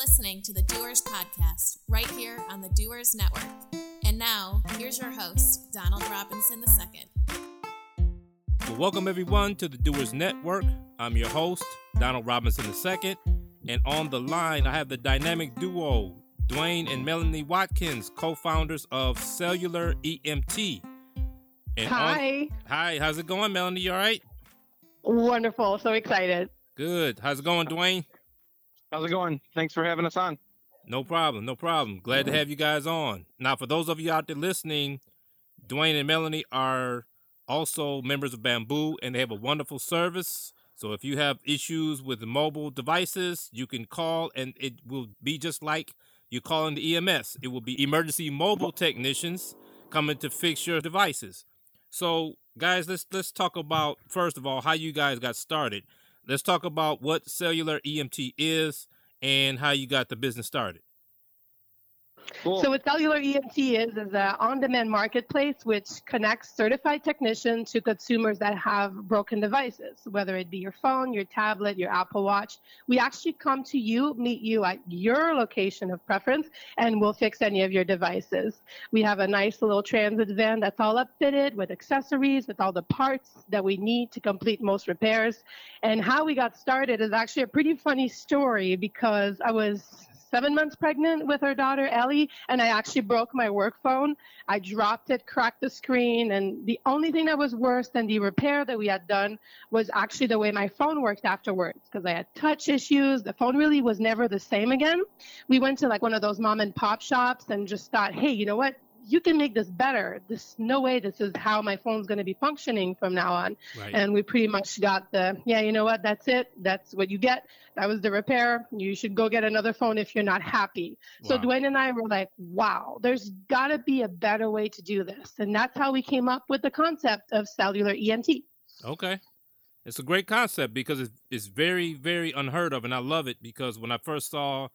You're listening to the Doers Podcast right here on the Doers Network. And now, here's your host, Donald Robinson II. Well, welcome everyone to the Doers Network. I'm your host, Donald Robinson II. And on the line, I have the dynamic duo, Dwain and Melanie Watkins, co founders of Cellular EMT. And hi. On, hi, how's it going, Melanie? You all right? Wonderful. So excited. Good. How's it going, Dwain? How's it going? Thanks for having us on. No problem. No problem. Glad to have you guys on. Now, for those of you out there listening, Dwain and Melanie are also members of Bamboo, and they have a wonderful service. So if you have issues with mobile devices, you can call, and it will be just like you're calling the EMS. It will be emergency mobile technicians coming to fix your devices. So, guys, let's let's talk about first of all how you guys got started let's talk about what cellular EMT is and how you got the business started. Cool. So what Cellular EMT is is an on-demand marketplace which connects certified technicians to consumers that have broken devices, whether it be your phone, your tablet, your Apple Watch. We actually come to you, meet you at your location of preference, and we'll fix any of your devices. We have a nice little transit van that's all upfitted with accessories, with all the parts that we need to complete most repairs. And how we got started is actually a pretty funny story because I was seven months pregnant with our daughter Ellie, and I actually broke my work phone. I dropped it, cracked the screen, and the only thing that was worse than the repair that we had done was actually the way my phone worked afterwards because I had touch issues. The phone really was never the same again. We went to like one of those mom and pop shops and just thought, hey, you know what? You can make this better. There's no way this is how my phone's going to be functioning from now on. Right. And we pretty much got the, yeah, you know what? That's it. That's what you get. That was the repair. You should go get another phone if you're not happy. Wow. So Dwain and I were like, wow, there's got to be a better way to do this. And that's how we came up with the concept of cellular EMT. Okay. It's a great concept because it's, it's very, very unheard of. And I love it because when I first saw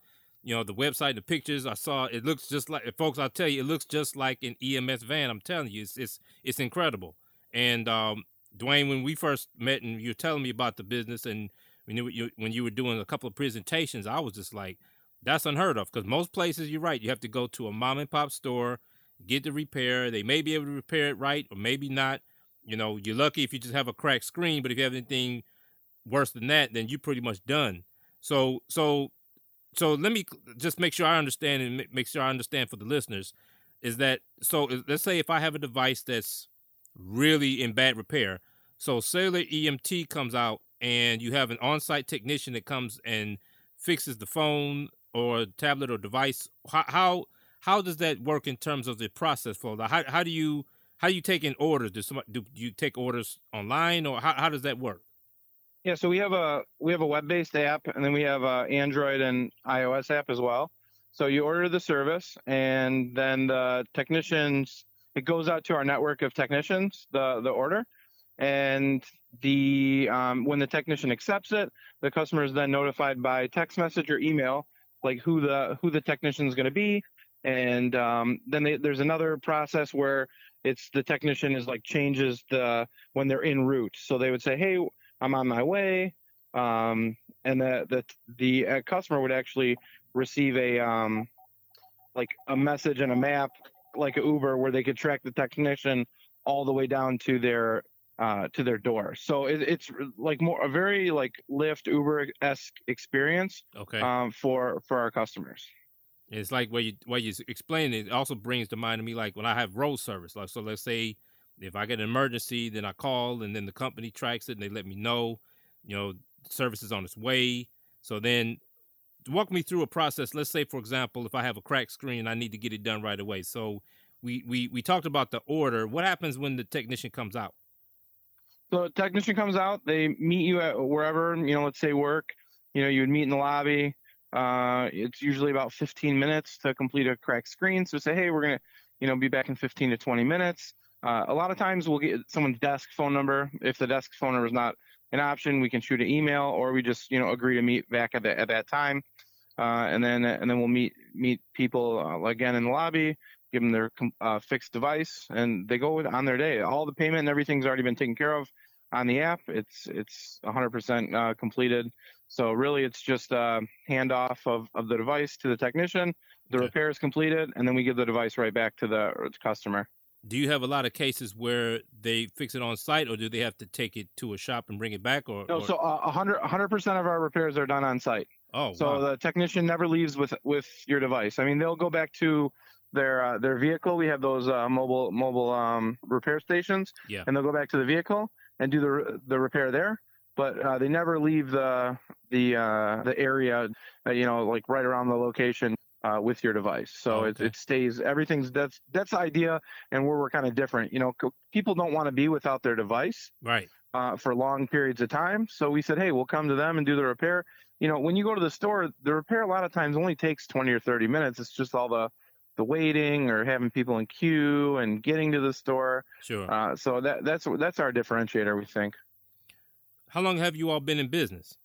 you know the website the pictures i saw it looks just like folks i'll tell you it looks just like an ems van i'm telling you it's it's, it's incredible. And um, dwain when we first met and you were telling me about the business and when you, when you were doing a couple of presentations i was just like that's unheard of because most places you're right you have to go to a mom and pop store get the repair they may be able to repair it right or maybe not. You know you're lucky if you just have a cracked screen but if you have anything worse than that then you're pretty much done. So so so let me just make sure I understand and make sure I understand for the listeners is that so let's say if I have a device that's really in bad repair, so cellular EMT comes out and you have an on-site technician that comes and fixes the phone or tablet or device. How how, how does that work in terms of the process flow? How how do you how do you take in orders? Do somebody do you take orders online or how, how does that work? Yeah, so we have a we have a web-based app, and then we have a Android and iOS app as well. So you order the service, and then the technicians it goes out to our network of technicians the the order, and the um, when the technician accepts it, the customer is then notified by text message or email like who the who the technician is going to be, and um, then they, there's another process where it's the technician is like changes the when they're en route. So they would say, hey I'm on my way. Um, and the the the uh, customer would actually receive a um, like a message and a map like Uber where they could track the technician all the way down to their uh, to their door. So it, it's like more a very like Lyft Uber esque experience. Okay. Um, for for our customers. It's like what you what you explain. It also brings to mind to me like when I have road service. Like so, let's say if I get an emergency, then I call and then the company tracks it and they let me know, you know, service is on its way. So then walk me through a process. Let's say, for example, if I have a cracked screen, I need to get it done right away. So we, we, we talked about the order. What happens when the technician comes out? So technician comes out, they meet you at wherever, you know, let's say work, you know, you would meet in the lobby. Uh, it's usually about 15 minutes to complete a cracked screen. So say, hey, we're going to, you know, be back in 15 to 20 minutes. Uh, a lot of times we'll get someone's desk phone number. If the desk phone number is not an option, we can shoot an email or we just you know agree to meet back at, the, at that time, uh, and then and then we'll meet meet people uh, again in the lobby, give them their uh, fixed device, and they go on their day. All the payment and everything's already been taken care of on the app. It's it's 100% uh, completed. So really, it's just a handoff of, of the device to the technician. The repair is completed, and then we give the device right back to the customer. Do you have a lot of cases where they fix it on site, or do they have to take it to a shop and bring it back? Or no, or... so uh, 100 percent of our repairs are done on site. Oh, so wow. the technician never leaves with with your device. I mean, they'll go back to their uh, their vehicle. We have those uh, mobile mobile um, repair stations, yeah. and they'll go back to the vehicle and do the the repair there. But uh, they never leave the the uh, the area, uh, you know, like right around the location uh, with your device. So okay. it, it stays. Everything's that's that's the idea, and where we're kind of different. You know, people don't want to be without their device, right, Uh, for long periods of time. So we said, hey, we'll come to them and do the repair. You know, when you go to the store, the repair a lot of times only takes 20 or 30 minutes. It's just all the the waiting or having people in queue and getting to the store. Sure. Uh, so that that's that's our differentiator, we think. How long have you all been in business?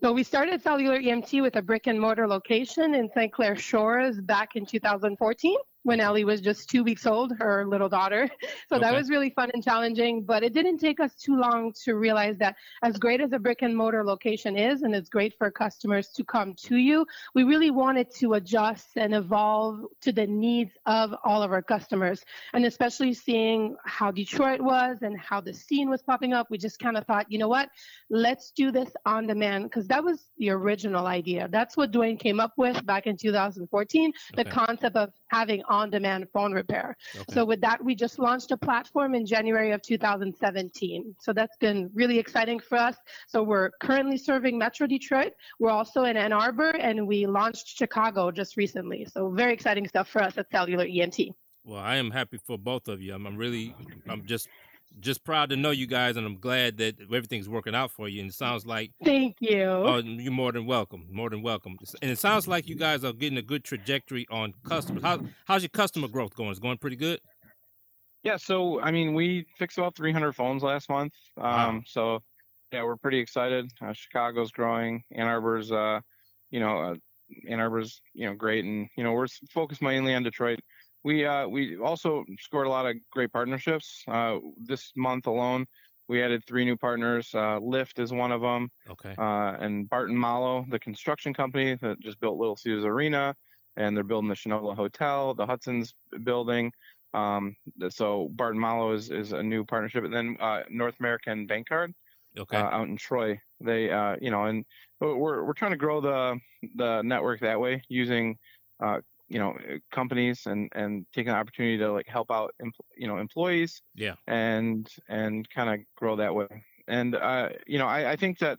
So we started Cellular EMT with a brick and mortar location in St. Clair Shores back in 2014 when Ellie was just two weeks old, her little daughter. So okay. that was really fun and challenging. But it didn't take us too long to realize that as great as a brick and mortar location is, and it's great for customers to come to you, we really wanted to adjust and evolve to the needs of all of our customers. And especially seeing how Detroit was and how the scene was popping up, we just kind of thought, you know what, let's do this on demand because that was the original idea. That's what Dwain came up with back in 2014, okay. the concept of having on demand phone repair. Okay. So, with that, we just launched a platform in January of 2017. So, that's been really exciting for us. So, we're currently serving Metro Detroit. We're also in Ann Arbor, and we launched Chicago just recently. So, very exciting stuff for us at Cellular EMT. Well, I am happy for both of you. I'm, I'm really, I'm just just proud to know you guys, and I'm glad that everything's working out for you. And it sounds like thank you. Oh, you're more than welcome, more than welcome. And it sounds like you guys are getting a good trajectory on customers. How, how's your customer growth going? It's going pretty good? Yeah. So I mean, we fixed about 300 phones last month. Um, wow. So yeah, we're pretty excited. Uh, Chicago's growing. Ann Arbor's, uh, you know, uh, Ann Arbor's, you know, great, and you know, we're focused mainly on Detroit we uh, we also scored a lot of great partnerships. Uh, this month alone, we added three new partners. Uh, Lyft is one of them. Okay. Uh, and Barton Malow, the construction company that just built Little Caesars Arena, and they're building the Shinola Hotel, the Hudson's building. Um, so Barton Malow is, is a new partnership, and then uh, North American Bank Card. Okay. Uh, out in Troy, they you know, and we're we're trying to grow the the network that way using uh, you know uh, companies and and taking the opportunity to like help out you know employees yeah. and and kind of grow that way. And uh you know I, I think that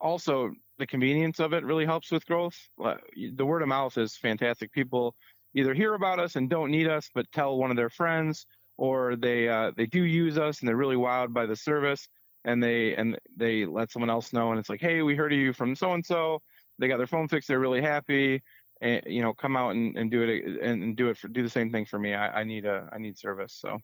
also the convenience of it really helps with growth. The word of mouth is fantastic. People either hear about us and don't need us but tell one of their friends or they uh, they do use us and they're really wowed by the service and they and they let someone else know and it's like hey we heard of you from so and so. They got their phone fixed they're really happy and you know come out and, and do it and do it for do the same thing for me. I, I need a i need service so.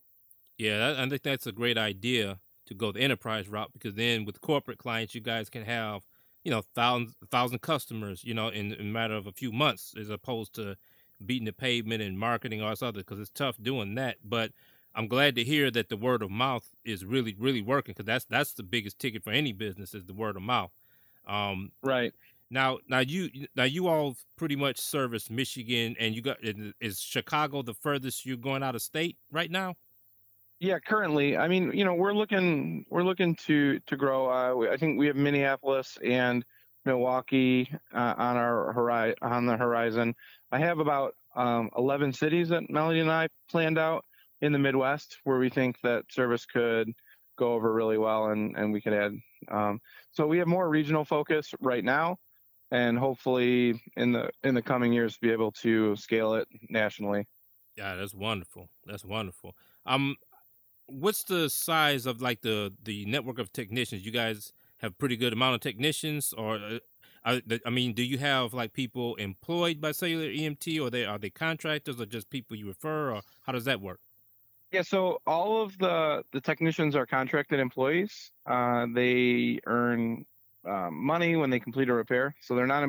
Yeah i think that's a great idea to go the enterprise route because then with corporate clients you guys can have you know thousands thousand customers you know in, in a matter of a few months as opposed to beating the pavement and marketing or other because it's tough doing that. But i'm glad to hear that the word of mouth is really really working because that's that's the biggest ticket for any business is the word of mouth. Um, right now, now you now you all pretty much service Michigan, and you got is Chicago the furthest you're going out of state right now? Yeah, currently. I mean, you know, we're looking we're looking to to grow. Uh, I think we have Minneapolis and Milwaukee uh, on our horizon on the horizon. I have about um, 11 cities that Melody and I planned out in the Midwest where we think that service could go over really well and and we could add. Um, so we have more regional focus right now and hopefully in the in the coming years be able to scale it nationally. Yeah, that's wonderful. That's wonderful. Um, what's the size of like the the network of technicians? You guys have pretty good amount of technicians, or uh, I, I mean, do you have like people employed by Cellular EMT, or they are they contractors, or just people you refer, or how does that work? Yeah, so all of the the technicians are contracted employees. Uh, they earn um, money when they complete a repair. So they're not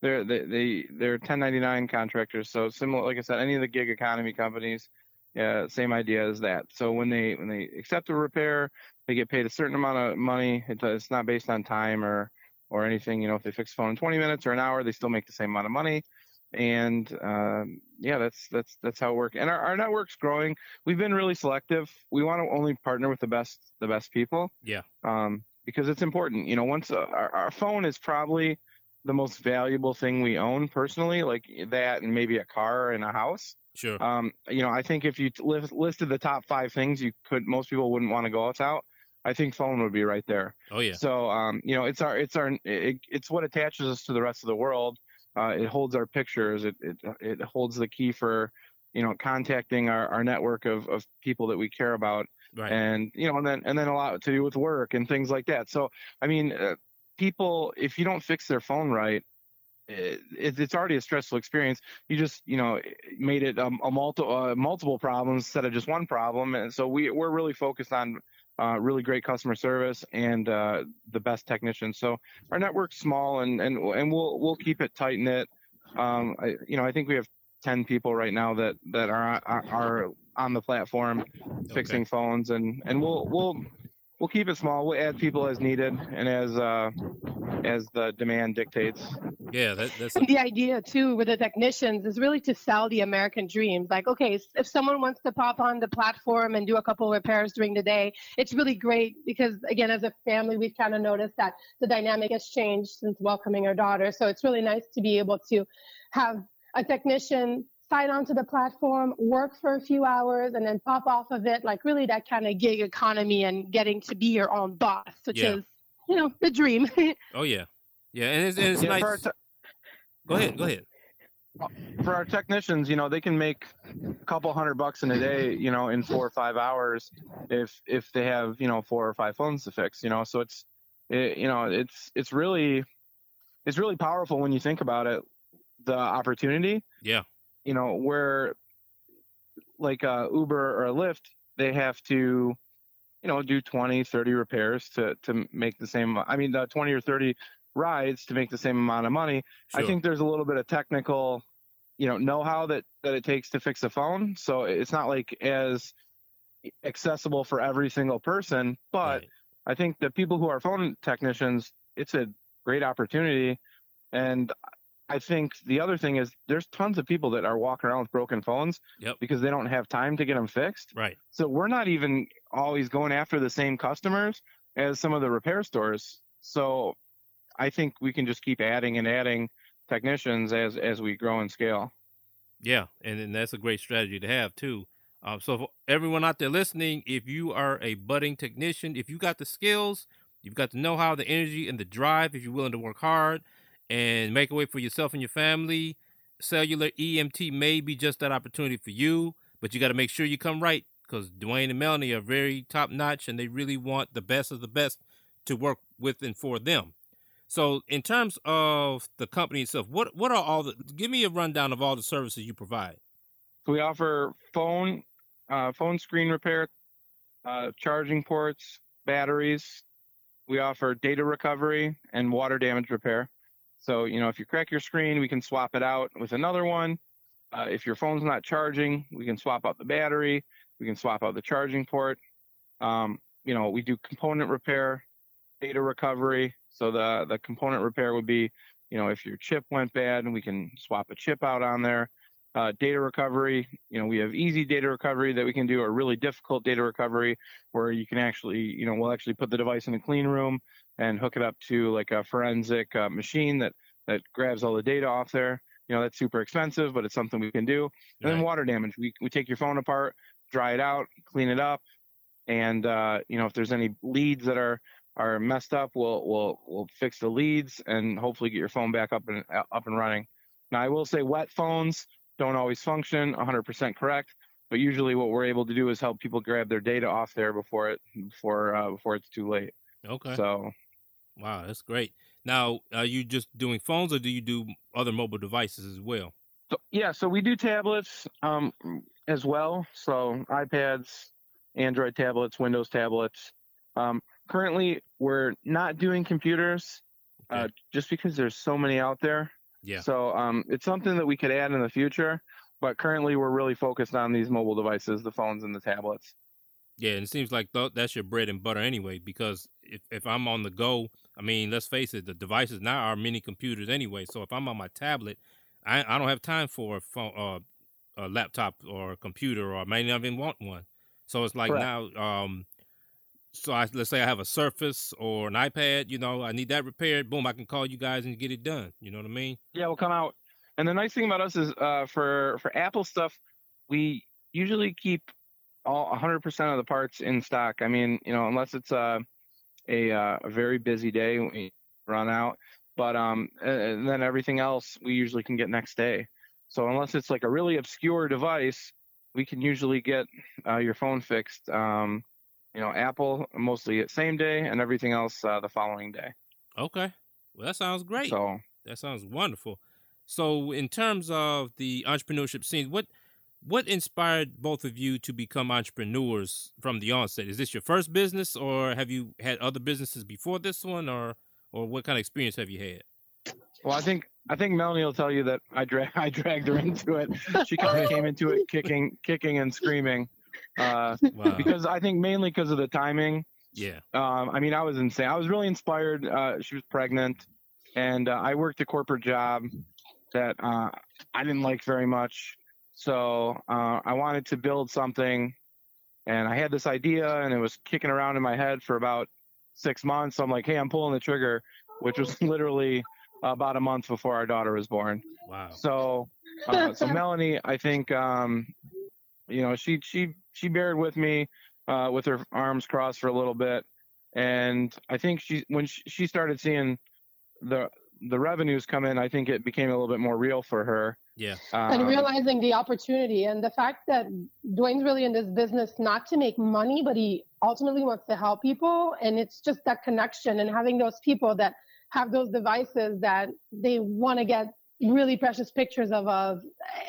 they're they, they they're 1099 contractors. So similar, like I said, any of the gig economy companies, Yeah, same idea as that. So when they when they accept a repair, they get paid a certain amount of money. It, it's not based on time or or anything. You know, if they fix the phone in 20 minutes or an hour, they still make the same amount of money. And um, yeah, that's that's that's how it works. And our, our network's growing. We've been really selective. We want to only partner with the best the best people. Yeah. Um, because it's important. You know, once uh, our, our phone is probably the most valuable thing we own personally, like that and maybe a car and a house. Sure. Um, you know, I think if you list, listed the top five things you could, most people wouldn't want to go without. I think phone would be right there. Oh yeah. So, um, you know, it's our, it's our, it, it's what attaches us to the rest of the world. Uh, it holds our pictures. It, it, it holds the key for, you know, contacting our, our network of, of people that we care about. Right. And, you know, and then, and then a lot to do with work and things like that. So, I mean, uh, people, if you don't fix their phone right, it, it's already a stressful experience. You just, you know, made it a, a multi, uh, multiple problems instead of just one problem. And so we, we're really focused on uh, really great customer service and uh, the best technicians. So our network's small and, and, and we'll, we'll keep it tight knit. Um, you know, I think we have 10 people right now that, that are, are, are on the platform fixing phones and, and we'll, we'll, we'll keep it small. We'll add people as needed and as uh, as the demand dictates. Yeah, that, that's a- the idea too with the technicians is really to sell the American dream. Like, okay, if someone wants to pop on the platform and do a couple repairs during the day, it's really great because again, as a family, we've kind of noticed that the dynamic has changed since welcoming our daughter. So it's really nice to be able to have a technician sign onto the platform, work for a few hours, and then pop off of it. Like really that kind of gig economy and getting to be your own boss, which yeah. is, you know, the dream. oh yeah, yeah, and it's, and it's yeah, nice. Te- go ahead, go ahead. For our technicians, you know, they can make a couple hundred bucks in a day, you know, in four or five hours, if if they have, you know, four or five phones to fix, you know. So it's, it, you know, it's it's really, it's really powerful when you think about it, the opportunity. Yeah you know, where like a Uber or a Lyft, they have to, you know, do 20, 30 repairs to, to make the same, I mean, the 20 or 30 rides to make the same amount of money. Sure. I think there's a little bit of technical, you know, know-how that, that it takes to fix a phone. So it's not like as accessible for every single person, but right. I think the people who are phone technicians, it's a great opportunity. And I think the other thing is there's tons of people that are walking around with broken phones yep. because they don't have time to get them fixed. Right. So we're not even always going after the same customers as some of the repair stores. So I think we can just keep adding and adding technicians as as we grow and scale. Yeah, and, and that's a great strategy to have too. Um, so everyone out there listening, if you are a budding technician, if you got the skills, you've got the know-how, the energy, and the drive, if you're willing to work hard, and make a way for yourself and your family, cellular EMT may be just that opportunity for you, but you got to make sure you come right because Dwain and Melanie are very top notch and they really want the best of the best to work with and for them. So, in terms of the company itself, what what are all the? Give me a rundown of all the services you provide. We offer phone, uh, phone screen repair, uh, charging ports, batteries. We offer data recovery and water damage repair. So, you know, if you crack your screen, we can swap it out with another one. Uh, if your phone's not charging, we can swap out the battery. We can swap out the charging port. Um, you know, we do component repair, data recovery. So the the component repair would be, you know, if your chip went bad, and we can swap a chip out on there. Uh, data recovery, you know, we have easy data recovery that we can do, or really difficult data recovery where you can actually, you know, we'll actually put the device in a clean room and hook it up to like a forensic uh, machine that that grabs all the data off there. You know, that's super expensive, but it's something we can do. And right. then water damage, we we take your phone apart, dry it out, clean it up, and uh, you know if there's any leads that are are messed up, we'll we'll we'll fix the leads and hopefully get your phone back up and up and running. Now I will say wet phones don't always function 100% correct, but usually what we're able to do is help people grab their data off there before it before uh, before it's too late. Okay. So Wow, that's great. Now, are you just doing phones, or do you do other mobile devices as well? So, yeah, so we do tablets um, as well. So iPads, Android tablets, Windows tablets. Um, currently, we're not doing computers uh, okay. uh, just because there's so many out there. Yeah. So um, it's something that we could add in the future. but currently we're really focused on these mobile devices, the phones and the tablets. Yeah, and it seems like th- that's your bread and butter anyway. Because if if I'm on the go, I mean, let's face it, the devices now are mini computers anyway. So if I'm on my tablet, I I don't have time for a phone, uh, a laptop or a computer, or I may not even want one. So it's like Correct. now, um, so I, let's say I have a Surface or an iPad, you know, I need that repaired. Boom, I can call you guys and get it done. You know what I mean? Yeah, we'll come out. And the nice thing about us is, uh, for for Apple stuff, we usually keep all 100% of the parts in stock. I mean, you know, unless it's a a, uh, a very busy day, we run out. But um, and then everything else we usually can get next day. So unless it's like a really obscure device, we can usually get uh, your phone fixed. Um, you know, Apple mostly at same day, and everything else uh, the following day. Okay, well that sounds great. So that sounds wonderful. So in terms of the entrepreneurship scene, what what inspired both of you to become entrepreneurs from the onset? Is this your first business, or have you had other businesses before this one, or or what kind of experience have you had? Well, I think I think Melanie will tell you that I drag I dragged her into it. She kind of came into it kicking kicking and screaming, uh, wow. because I think mainly because of the timing. Yeah. Um, I mean, I was insane. I was really inspired. Uh, she was pregnant, and uh, I worked a corporate job that uh, I didn't like very much. So uh, I wanted to build something, and I had this idea, and it was kicking around in my head for about six months. So I'm like, hey, I'm pulling the trigger, which was literally about a month before our daughter was born. Wow. So, uh, so Melanie, I think, um, you know, she she she bared with me uh, with her arms crossed for a little bit, and I think she when she, she started seeing the the revenues come in, I think it became a little bit more real for her. Yeah. Um, and realizing the opportunity and the fact that Dwain's really in this business not to make money, but he ultimately wants to help people. And it's just that connection and having those people that have those devices that they want to get really precious pictures of of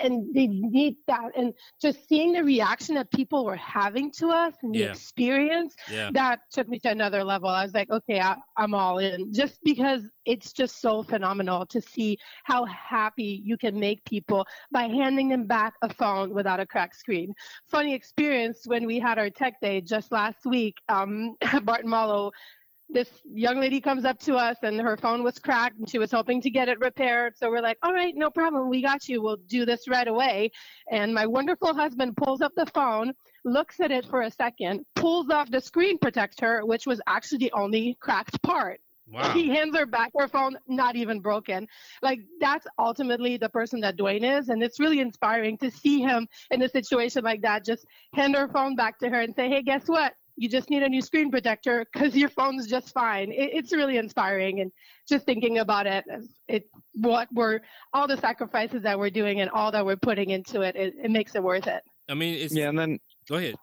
and they need that. And just seeing the reaction that people were having to us and the experience yeah. that took me to another level. I was like okay I, i'm all in. Just because it's just so phenomenal to see how happy you can make people by handing them back a phone without a cracked screen. Funny experience when we had our tech day just last week um, barton Malow this young lady comes up to us and her phone was cracked and she was hoping to get it repaired. So we're like, all right, no problem. We got you. We'll do this right away. And my wonderful husband pulls up the phone, looks at it for a second, pulls off the screen protector, which was actually the only cracked part. Wow. He hands her back her phone, not even broken. Like that's ultimately the person that Dwain is, and it's really inspiring to see him in a situation like that. Just hand her phone back to her and say, "Hey, guess what? You just need a new screen protector because your phone's just fine. It, it's really inspiring, and just thinking about it, it what we're all the sacrifices that we're doing and all that we're putting into it, it, it makes it worth it. I mean, it's yeah, and then go ahead.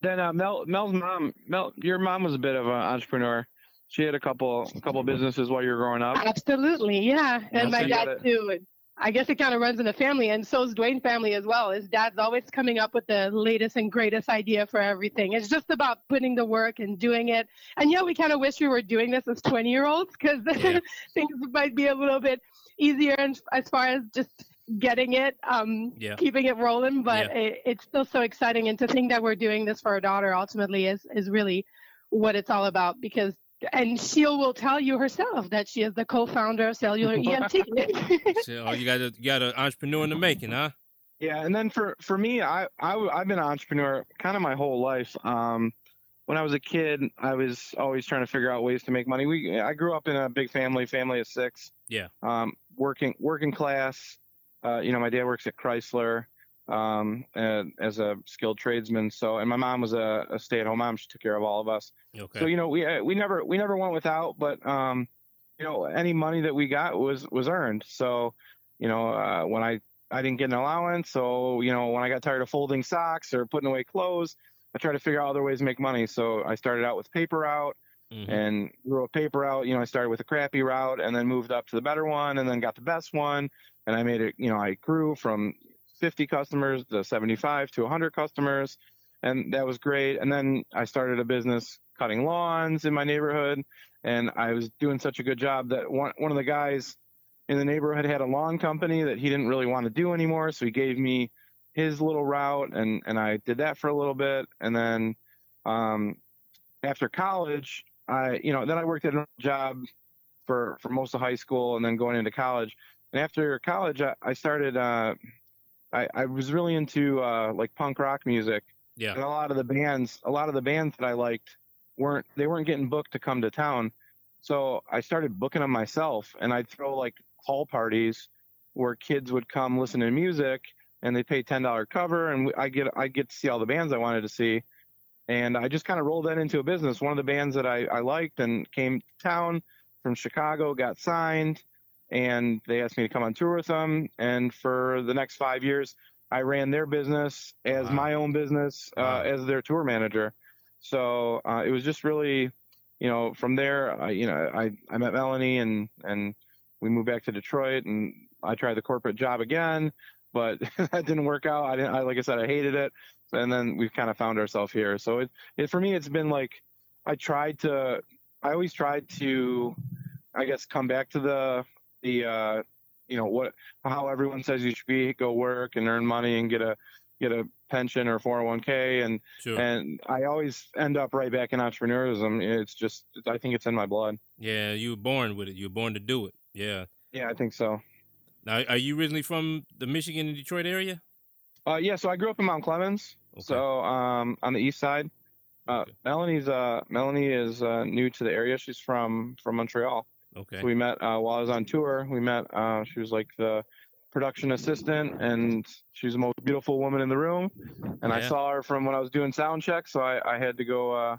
Then uh, Mel, Mel's mom, Mel, your mom was a bit of an entrepreneur. She had a couple, a couple businesses while you were growing up. Absolutely, yeah, and my dad too. I guess it kind of runs in the family, and so is Dwain family as well. His dad's always coming up with the latest and greatest idea for everything. It's just about putting the work and doing it. And yeah, we kind of wish we were doing this as 20 year olds because yeah. things might be a little bit easier and as far as just getting it, um, yeah. keeping it rolling. But yeah. it, it's still so exciting, and to think that we're doing this for our daughter ultimately is is really what it's all about because and she will tell you herself that she is the co-founder of Cellular EMT. so oh, you got a you got an entrepreneur in the making, huh? Yeah, and then for for me, I, I I've been an entrepreneur kind of my whole life. Um, when I was a kid, I was always trying to figure out ways to make money. We I grew up in a big family, family of six. Yeah. Um, working working class. Uh, you know, my dad works at Chrysler um, as a skilled tradesman. So, and my mom was a, a stay-at-home mom. She took care of all of us. Okay. So, you know, we uh, we never we never went without, but um, you know, any money that we got was was earned. So, you know, uh, when I I didn't get an allowance, so you know, when I got tired of folding socks or putting away clothes, I tried to figure out other ways to make money. So I started out with paper route. Mm-hmm. and grew a paper route. You know, I started with a crappy route and then moved up to the better one and then got the best one. And I made it, you know, I grew from 50 customers to 75 to 100 customers. And that was great. And then I started a business cutting lawns in my neighborhood. And I was doing such a good job that one, one of the guys in the neighborhood had a lawn company that he didn't really want to do anymore. So he gave me his little route, and and I did that for a little bit, and then um, after college, I you know then I worked at a job for for most of high school, and then going into college. And after college, I, I started. Uh, I, I was really into uh, like punk rock music, Yeah. and a lot of the bands, a lot of the bands that I liked weren't they weren't getting booked to come to town. So I started booking them myself, and I'd throw like hall parties where kids would come listen to music, and they pay ten dollar cover, and I get I get to see all the bands I wanted to see, and I just kind of rolled that into a business. One of the bands that I, I liked and came to town from Chicago got signed, and they asked me to come on tour with them, and for the next five years, I ran their business as Wow. my own business uh, Wow. as their tour manager. So uh, it was just really, you know, from there, I, you know, I, I met Melanie and, and we moved back to Detroit and I tried the corporate job again, but that didn't work out. I didn't, I, like I said, I hated it. And then we've kind of found ourselves here. So it, it, for me, it's been like, I tried to, I always tried to, I guess, come back to the, the, uh, you know, what, how everyone says you should be, go work and earn money and get a, get a pension or 401k and Sure. and I always end up right back in entrepreneurism. It's just, I think it's in my blood. yeah. You were born with it. You were born to do it. Yeah. Yeah, I think so. Now, are you originally from the Michigan and Detroit area? Uh, yeah, so I grew up in Mount Clemens, Okay. so um, on the east side. Uh, Okay. Melanie's uh, Melanie is uh, new to the area. She's from from Montreal. Okay. So we met uh, while I was on tour. We met. Uh, she was like the production assistant, and she's the most beautiful woman in the room. And I saw her from when I was doing sound check, so I, I had to go. Uh,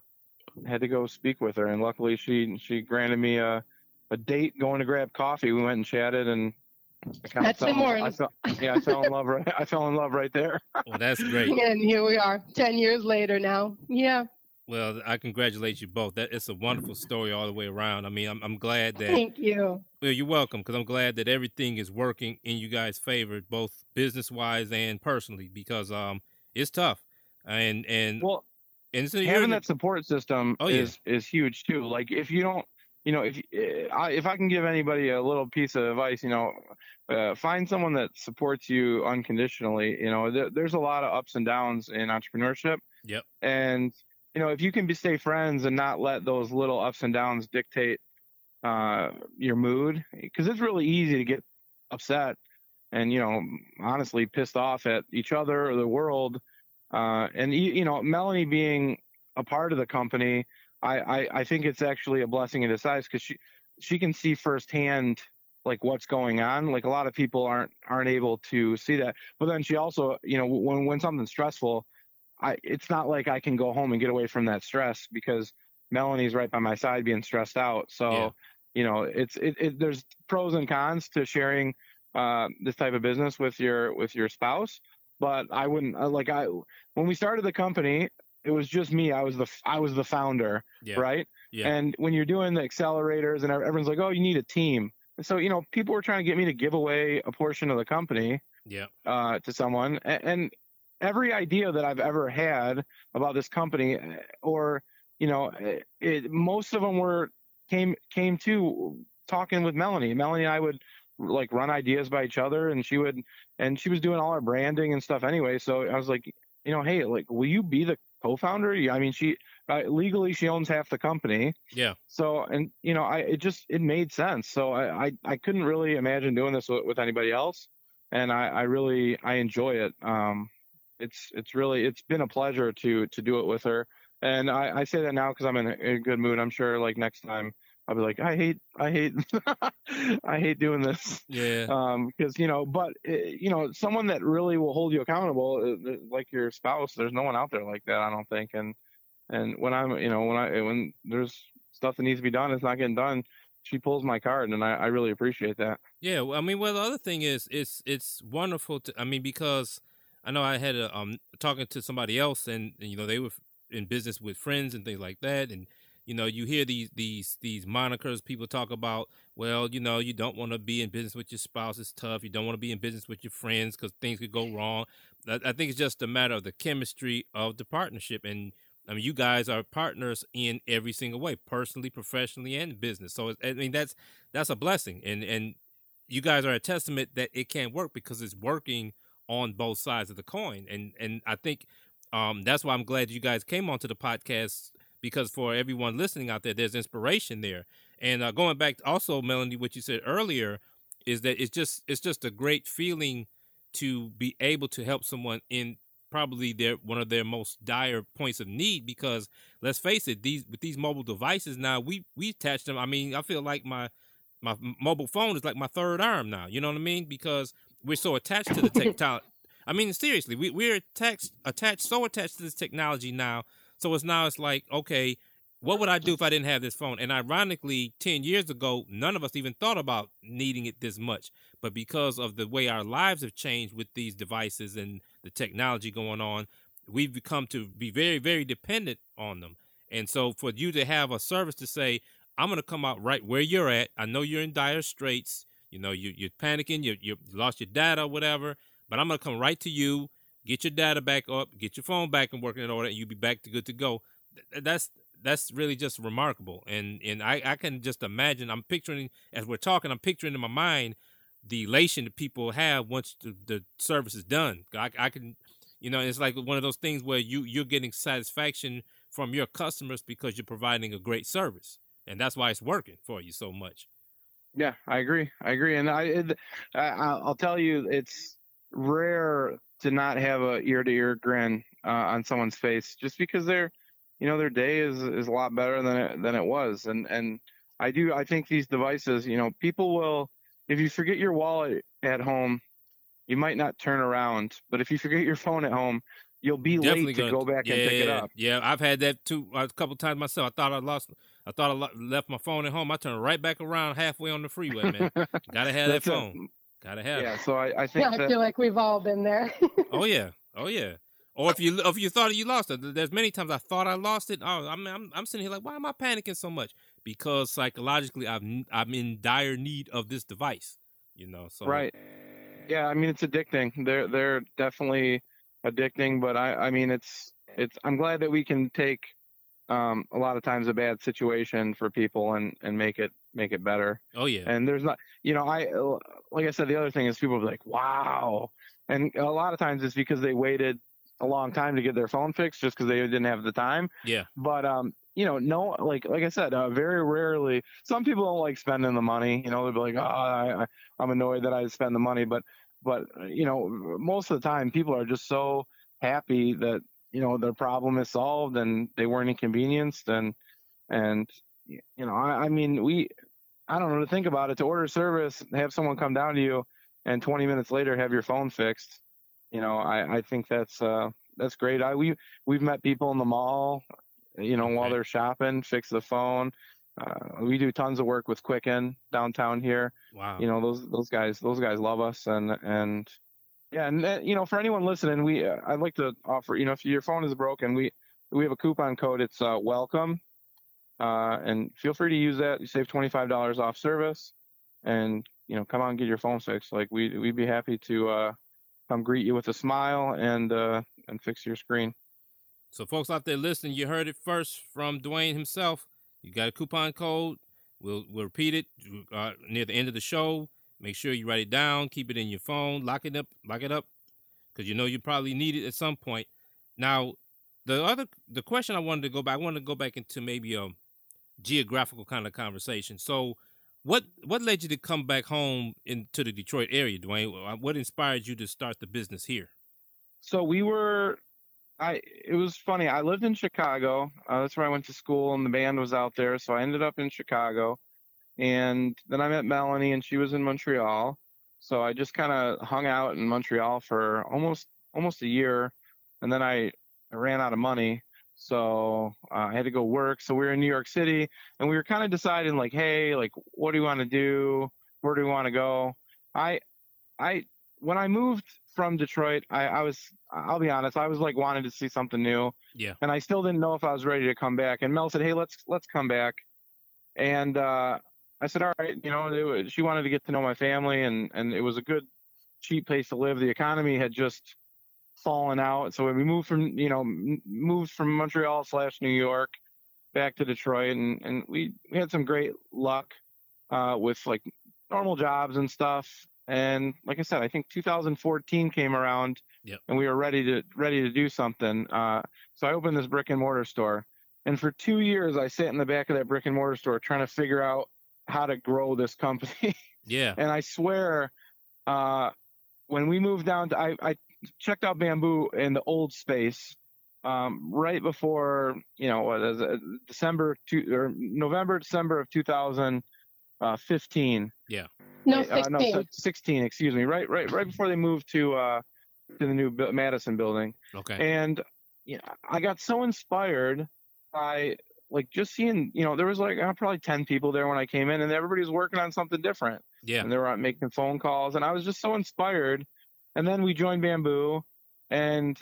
had to go speak with her, and luckily she she granted me a a date going to grab coffee. We went and chatted, and I kinda That's fell, important. I fell, yeah, I fell in love. Right, I fell in love right there. Well, that's great. And here we are, 10 years later now. Yeah. Well, I congratulate you both. That it's a wonderful story all the way around. I mean, I'm I'm glad that Thank you. well, you're welcome because I'm glad that everything is working in you guys' favor, both business wise and personally, because um it's tough and and Well, and so you're having that support system Oh, yeah. is is huge too. Like if you don't, you know, if eh, I, if I can give anybody a little piece of advice, you know, uh, find someone that supports you unconditionally. You know, there, there's a lot of ups and downs in entrepreneurship. Yep. And you know, if you can be stay friends and not let those little ups and downs dictate uh, your mood, because it's really easy to get upset and you know, honestly pissed off at each other or the world. Uh, and you, know, Melanie being a part of the company, I, I, I think it's actually a blessing in disguise because she she can see firsthand like what's going on. Like a lot of people aren't aren't able to see that. But then she also, you know, when when something's stressful, I it's not like I can go home and get away from that stress because Melanie's right by my side being stressed out. So, Yeah. you know, it's it, it there's pros and cons to sharing uh, this type of business with your with your spouse. But I wouldn't uh, like I when we started the company, it was just me. I was the I was the founder, yeah right? yeah And when you're doing the accelerators and everyone's like, "Oh, you need a team." And so you know, people were trying to get me to give away a portion of the company yeah uh, to someone, and, and every idea that I've ever had about this company, uh, or you know, it, it, most of them were came came to talking with Melanie. Melanie and I would like run ideas by each other, and she would, and she was doing all our branding and stuff anyway. So I was like, you know, hey, like, will you be the co-founder? Yeah, I mean, she uh, legally she owns half the company. yeah So, and you know, I it just it made sense. So I I, I couldn't really imagine doing this with, with anybody else, and I I really I enjoy it. Um, it's it's really it's been a pleasure to to do it with her, and I I say that now because I'm in a, in a good mood. I'm sure like next time I'll be like I hate I hate I hate doing this. yeah Um, because you know, but uh, you know, someone that really will hold you accountable, uh, uh, like your spouse. There's no one out there like that, I don't think. And and when I'm, you know, when I when there's stuff that needs to be done, it's not getting done. She pulls my card, and I, I really appreciate that. Yeah, well, I mean, well, the other thing is, it's it's wonderful to. I mean, because I know I had a um talking to somebody else, and, and you know they were in business with friends and things like that, and you know you hear these these these monikers people talk about. Well, you know, you don't want to be in business with your spouse; it's tough. You don't want to be in business with your friends because things could go wrong. I, I think it's just a matter of the chemistry of the partnership, and I mean, you guys are partners in every single way, personally, professionally, and business. So, I mean, that's that's a blessing, and and you guys are a testament that it can work because it's working on both sides of the coin. And and I think um, that's why I'm glad you guys came onto the podcast because for everyone listening out there, there's inspiration there. And uh, going back also, Melanie, what you said earlier is that it's just it's just a great feeling to be able to help someone in probably their one of their most dire points of need because let's face it these with these mobile devices now we we attach them i mean i feel like my my mobile phone is like my third arm now you know what i mean because we're so attached to the technology i mean seriously we, we're attached attached so attached to this technology now so it's now it's like okay what would I do if I didn't have this phone? And ironically, 10 years ago, none of us even thought about needing it this much. But because of the way our lives have changed with these devices and the technology going on, we've become to be very, very dependent on them. And so for you to have a service to say, I'm going to come out right where you're at. I know you're in dire straits. You know, you, you're panicking, you, you lost your data, whatever, but I'm going to come right to you, get your data back up, get your phone back and working in order, and you'll be back to good to go. That's that's really just remarkable. And and I, I can just imagine. I'm picturing as we're talking. I'm picturing in my mind the elation that people have once the, the service is done. I, I can, you know, it's like one of those things where you you're getting satisfaction from your customers because you're providing a great service, and that's why it's working for you so much. Yeah, I agree. I agree, and I, it, I I'll tell you, it's rare to not have a ear to ear grin uh, on someone's face just because they're you know their day is is a lot better than it than it was and and i do i think these devices you know people will if you forget your wallet at home you might not turn around but if you forget your phone at home you'll be Definitely late to go back yeah, and pick it up yeah i've had that too a couple times myself i thought i lost i thought i left my phone at home i turned right back around halfway on the freeway man gotta have that phone a, gotta have yeah it. so i, I think yeah, i that, feel like we've all been there oh yeah oh yeah or if you if you thought you lost it, there's many times I thought I lost it. Oh, I'm I'm, I'm sitting here like, why am I panicking so much? Because psychologically, I'm I'm in dire need of this device. You know, so right. Yeah, I mean it's addicting. They're they're definitely addicting, but I I mean it's it's. I'm glad that we can take um, a lot of times a bad situation for people and and make it make it better. Oh yeah. And there's not, you know, I like I said, the other thing is people are like, wow, and a lot of times it's because they waited a long time to get their phone fixed just because they didn't have the time. Yeah. But um, you know, no, like like I said, uh, very rarely. Some people don't like spending the money. You know, they'll be like, oh, I, I'm annoyed that I spend the money, but but you know, most of the time, people are just so happy that you know their problem is solved and they weren't inconvenienced and and you know, I, I mean, we, I don't know to think about it to order service, have someone come down to you, and 20 minutes later have your phone fixed you know, I, I think that's uh, that's great. I we we've met people in the mall, you know, while they're shopping, fix the phone. Uh, we do tons of work with Quicken downtown here. Wow. You know, those those guys those guys love us and and yeah, and uh, you know, for anyone listening, we uh, I'd like to offer, you know, if your phone is broken, we we have a coupon code. It's uh, welcome, uh, and feel free to use that. You save twenty five dollars off service, and you know, come on, get your phone fixed. Like we we'd be happy to uh, come greet you with a smile and uh, and fix your screen. So, folks out there listening, you heard it first from Dwain himself. You got a coupon code. We'll we'll repeat it near the end of the show. Make sure you write it down. Keep it in your phone. Lock it up. Lock it up, because you know you probably need it at some point. Now, the other the question I wanted to go back. I wanted to go back into maybe a geographical kind of conversation. So, what what led you to come back home into the Detroit area, Dwain? What inspired you to start the business here? So we were, I. It was funny. I lived in Chicago. Uh, that's where I went to school, and the band was out there. So I ended up in Chicago, and then I met Melanie, and she was in Montreal. So I just kind of hung out in Montreal for almost almost a year, and then I, I ran out of money. So uh, I had to go work. So we were in New York City and we were kind of deciding like, hey, like, what do we want to do? Where do we want to go? I, I, when I moved from Detroit, I, I was, I'll be honest, I was like wanting to see something new. Yeah. And I still didn't know if I was ready to come back. And Mel said, hey, let's, let's come back. And uh, I said, all right, you know, was, she wanted to get to know my family and, and it was a good, cheap place to live. The economy had just fallen out. So we moved from you know moved from Montreal slash New York back to Detroit, and and we we had some great luck uh, with like normal jobs and stuff. And like I said, I think 2014 came around, Yep. and we were ready to ready to do something. Uh, so I opened this brick and mortar store, and for two years I sat in the back of that brick and mortar store trying to figure out how to grow this company. Yeah. and I swear, uh, when we moved down to, I, I checked out bamboo in the old space um, right before you know what is it, December two or November December of 2015. No, Uh, no, 16. Excuse me. Right, right, right before they moved to uh, to the new Bu- Madison building, Okay. and you know, I got so inspired by like just seeing. You know, there was like uh, probably 10 people there when I came in, and everybody was working on something different Yeah. and they were out making phone calls and i was just so inspired and then we joined bamboo and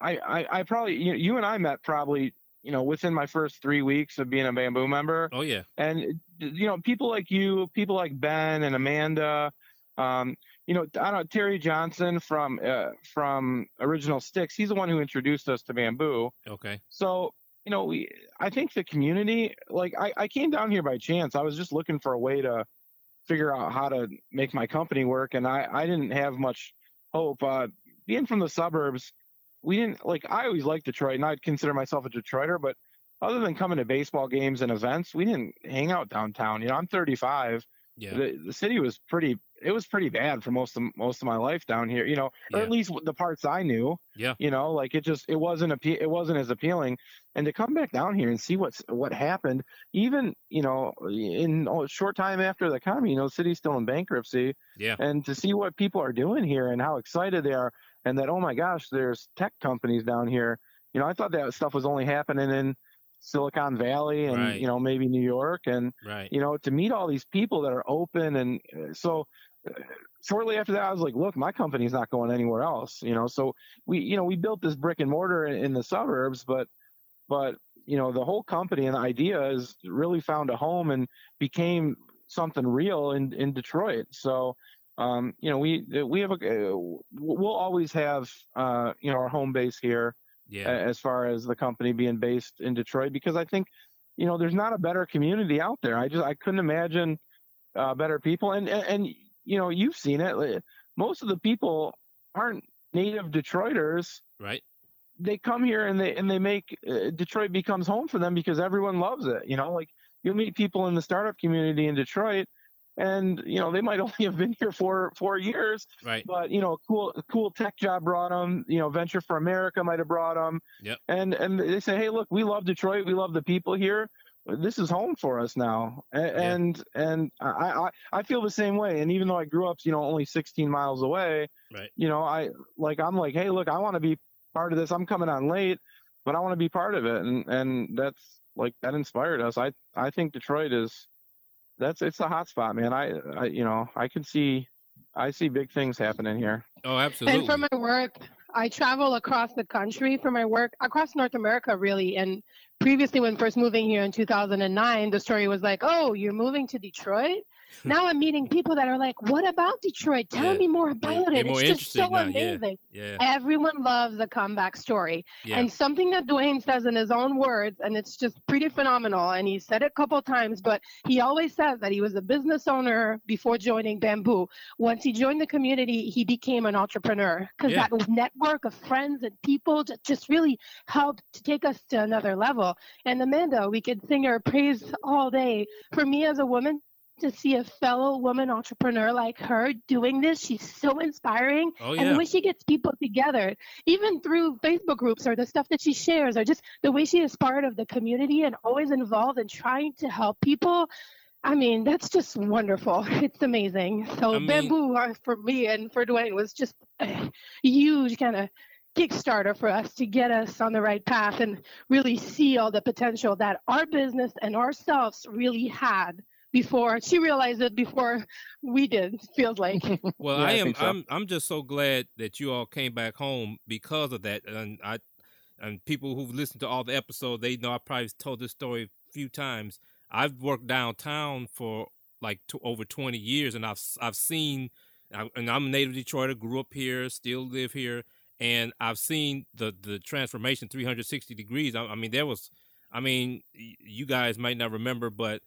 i i, I probably you, know, you and i met probably you know within my first three weeks of being a bamboo member Oh yeah. and you know people like you people like ben and amanda um, you know i don't know terry johnson from uh, from original sticks he's the one who introduced us to bamboo Okay. so you know we i think the community like i, I came down here by chance. I was just looking for a way to figure out how to make my company work and i i didn't have much hope. Uh being from the suburbs we didn't like i always liked detroit and i'd consider myself a detroiter but other than coming to baseball games and events we didn't hang out downtown. You know i'm 35 Yeah. the, the city was pretty it was pretty bad for most of most of my life down here you know or Yeah. at least the parts i knew Yeah. you know like it just it wasn't appe- it wasn't as appealing and to come back down here and see what's what happened even you know in a short time after the economy you know the city's still in bankruptcy Yeah. and to see what people are doing here and how excited they are and that oh my gosh there's tech companies down here you know i thought that stuff was only happening in silicon valley and Right. you know maybe new york and Right. you know to meet all these people that are open and uh, so shortly after that i was like look my company's not going anywhere else you know so we you know we built this brick and mortar in, in the suburbs but but you know the whole company and the idea has really found a home and became something real in in detroit so um, you know we we have a uh, we'll always have uh, you know our home base here Yeah. as far as the company being based in Detroit because I think you know there's not a better community out there. I just I couldn't imagine uh, better people and, and and you know you've seen it. Most of the people aren't native Detroiters. Right. They come here and they and they make uh, Detroit becomes home for them because everyone loves it. You know, like you'll meet people in the startup community in Detroit. And you know they might only have been here for four years, Right. but you know, a cool, a cool tech job brought them. You know, Venture for America might have brought them. Yep. And and they say, hey, look, we love Detroit. We love the people here. This is home for us now. A- Yeah. And and I, I I feel the same way. And even though I grew up, you know, only 16 miles away, Right. you know, I like I'm like, hey, look, I want to be part of this. I'm coming on late, but I want to be part of it. And and that's like that inspired us. I I think Detroit is that's it's a hot spot, man. I, I you know I can see I see big things happening here. Oh, absolutely. And for my work, I travel across the country for my work, across North America, really. And previously, when first moving here in 2009, the story was like, oh, you're moving to Detroit? now I'm meeting people that are like, what about Detroit? Tell Yeah. me more about they're it. It's just so now, amazing. yeah. Everyone loves a comeback story. Yeah. And something that Dwain says in his own words, and it's just pretty phenomenal. And he said it a couple times, but he always says that he was a business owner before joining Bamboo. Once he joined the community, he became an entrepreneur because Yeah. that network of friends and people just really helped to take us to another level. And Amanda, we could sing her praise all day. For me as a woman, to see a fellow woman entrepreneur like her doing this, she's so inspiring oh yeah. and the way she gets people together, even through Facebook groups or the stuff that she shares, or just the way she is part of the community and always involved in trying to help people. I mean, that's just wonderful. It's amazing. So I mean- bamboo for me and for Dwain was just a huge kind of Kickstarter for us to get us on the right path and really see all the potential that our business and ourselves really had before she realized it before we did. Feels like. Well, Yeah, I I am. think so. I'm. I'm just so glad that you all came back home because of that. And I, and people who've listened to all the episodes, they know I probably told this story a few times. I've worked downtown for like t- over 20 years, and I've s- I've seen, I- and I'm a native Detroiter, grew up here, still live here, and I've seen the the transformation 360 degrees. I, I mean, there was, I mean, y- you guys might not remember, but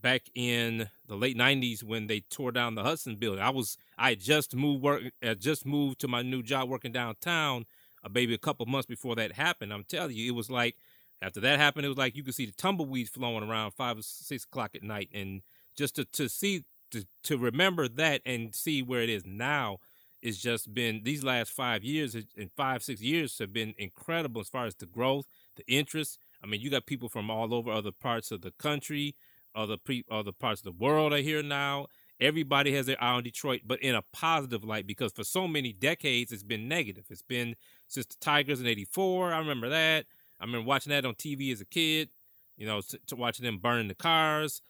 back in the late '90s when they tore down the Hudson building. I was I just moved work I just moved to my new job working downtown, uh, maybe a couple months before that happened. I'm telling you, it was like after that happened, it was like you could see the tumbleweeds flowing around five or six o'clock at night, and just to to see to to remember that and see where it is now. It's just been these last five years and five six years have been incredible as far as the growth, the interest. I mean, you got people from all over other parts of the country, other pre other parts of the world are here now. Everybody has their eye on Detroit, but in a positive light because for so many decades it's been negative. It's been since the Tigers in '84. I remember that. I remember watching that on TV as a kid. You know, watching them burning the cars.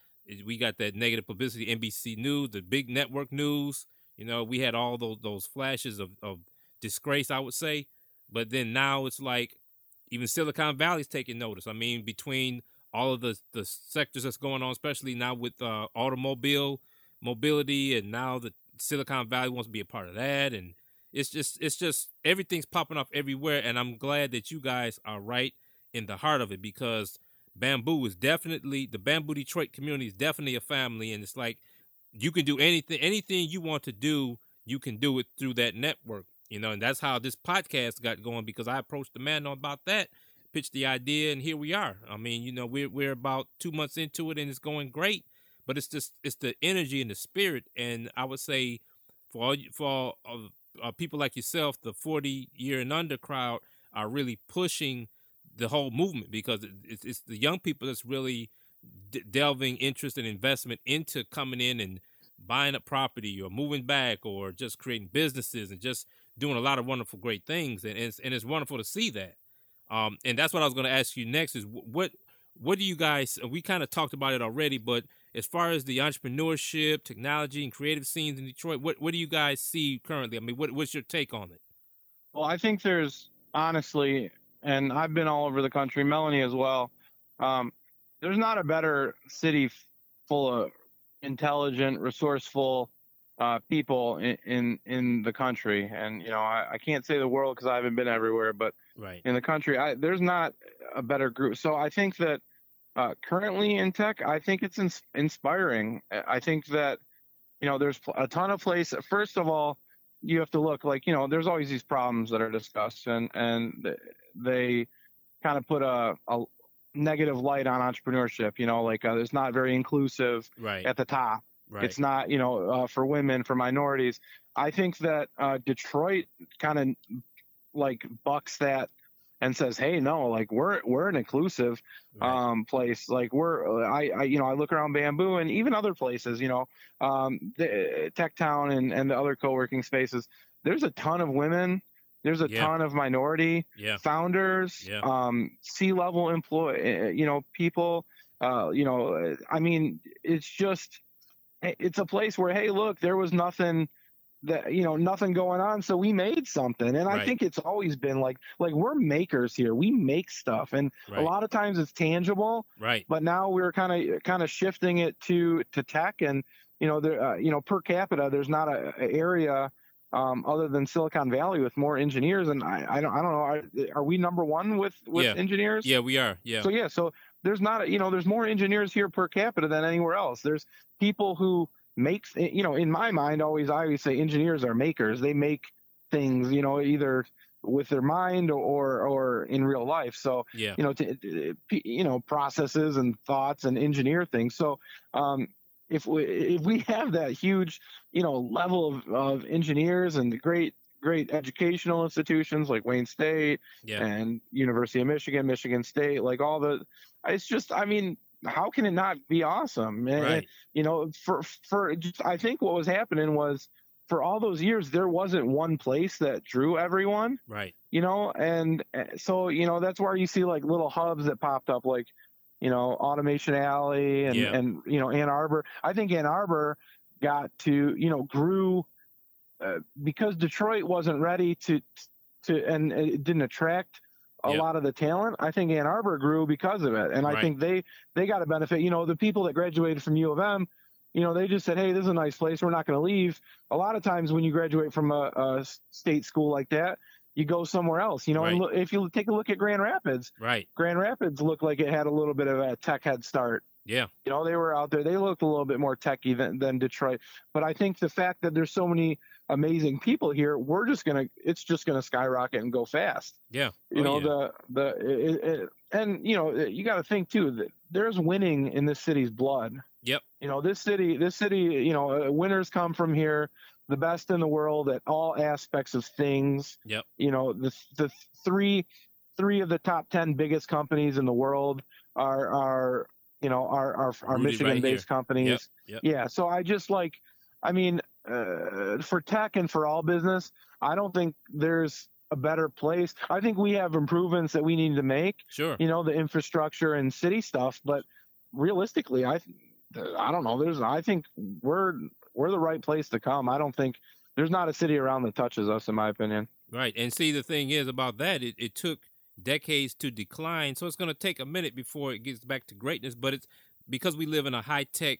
We got that negative publicity. NBC News, the big network news. You know, we had all those those flashes of, of disgrace, I would say. But then now it's like even Silicon Valley's taking notice. I mean, between all of the the sectors that's going on, especially now with uh, automobile mobility, and now the Silicon Valley wants to be a part of that, and it's just it's just everything's popping off everywhere, and I'm glad that you guys are right in the heart of it because bamboo is definitely the bamboo Detroit community is definitely a family, and it's like you can do anything anything you want to do, you can do it through that network, you know, and that's how this podcast got going because I approached the man about that pitched the idea, and here we are. I mean, you know, we're we're about two months into it, and it's going great. But it's just it's the energy and the spirit, and I would say for all, for all, uh, people like yourself, the forty year and under crowd are really pushing the whole movement because it's, it's the young people that's really delving interest and investment into coming in and buying a property or moving back or just creating businesses and just doing a lot of wonderful great things and it's, and it's wonderful to see that um, and that's what I was going to ask you next is what what do you guys we kind of talked about it already, but as far as the entrepreneurship, technology, and creative scenes in Detroit, what what do you guys see currently? I mean, what what's your take on it? Well, I think there's honestly, and I've been all over the country, Melanie as well. Um, there's not a better city full of intelligent, resourceful uh, people in, in, in the country. And you know, I, I can't say the world because I haven't been everywhere, but right. in the country, I, there's not a better group. So I think that uh, currently in tech, I think it's ins- inspiring. I think that you know, there's a ton of places. First of all, you have to look like you know, there's always these problems that are discussed, and and they kind of put a, a negative light on entrepreneurship. You know, like uh, it's not very inclusive right. at the top Right. It's not, you know, uh, for women, for minorities. I think that uh, Detroit kind of like bucks that and says, "Hey, no, like we're we're an inclusive um, place. Like we're I, I you know I look around Bamboo and even other places, you know, um, the, Tech Town and and the other co-working spaces. There's a ton of women. There's a yeah. ton of minority yeah. founders, yeah. um, C-level employee, eh, you know, people. Uh, you know, I mean, it's just it's a place where hey look there was nothing that you know nothing going on so we made something and right. i think it's always been like like we're makers here we make stuff and right. a lot of times it's tangible right but now we're kind of kind of shifting it to to tech and you know there uh, you know per capita there's not a, a area um, other than Silicon Valley with more engineers, and I, I don't, I don't know, are, are we number one with with yeah. engineers? Yeah, we are. Yeah. So yeah, so there's not, a, you know, there's more engineers here per capita than anywhere else. There's people who makes, eh, you know, in my mind, always I always say engineers are makers. They make things, you know, either with their mind or or in real life. So yeah, you know, to, to, you know, processes and thoughts and engineer things. So um, if we if we have that huge, you know, level of, of engineers and the great great educational institutions like Wayne State yeah. and University of Michigan, Michigan State, like all the it's just I mean, how can it not be awesome? And, right. you know, for for just I think what was happening was for all those years there wasn't one place that drew everyone. Right. You know, and eh, so you know that's where you see like little hubs that popped up like you know Automation Alley and yeah. and you know Ann Arbor. I think Ann Arbor got to you know grew uh, because Detroit wasn't ready to to and it didn't attract a yep. lot of the talent. I think Ann Arbor grew because of it, and right. I think they they got a benefit. You know, the people that graduated from U of M, you know, they just said, "Hey, this is a nice place. We're not going to leave." A lot of times when you graduate from a, a, state school like that, you go somewhere else. You know, right. and look, if you take a look at Grand Rapids, right? Grand Rapids looked like it had a little bit of a tech head start. Yeah. You know, they were out there. They looked a little bit more techy than, than Detroit. But I think the fact that there's so many amazing people here, we're just gonna it's just gonna skyrocket and go fast. Yeah. You Oh, know, yeah. the the it, it, and you know, you got to think too that there's winning in this city's blood. Yep. You know, this city, this city, you know, uh, winners come from here, the best in the world at all aspects of things. Yep. You know, the the three three of the top 10 biggest companies in the world are are you know our our, right Michigan based companies. Yep. Yeah, so I just like I mean uh, for tech and for all business, I don't think there's a better place. I think we have improvements that we need to make, Sure. you know, the infrastructure and city stuff, but realistically, I I don't know, there's I think we're we're the right place to come. I don't think there's not a city around that touches us in my opinion. Right. And see, the thing is about that, it, it took decades to decline. So it's going to take a minute before it gets back to greatness. But it's because we live in a high tech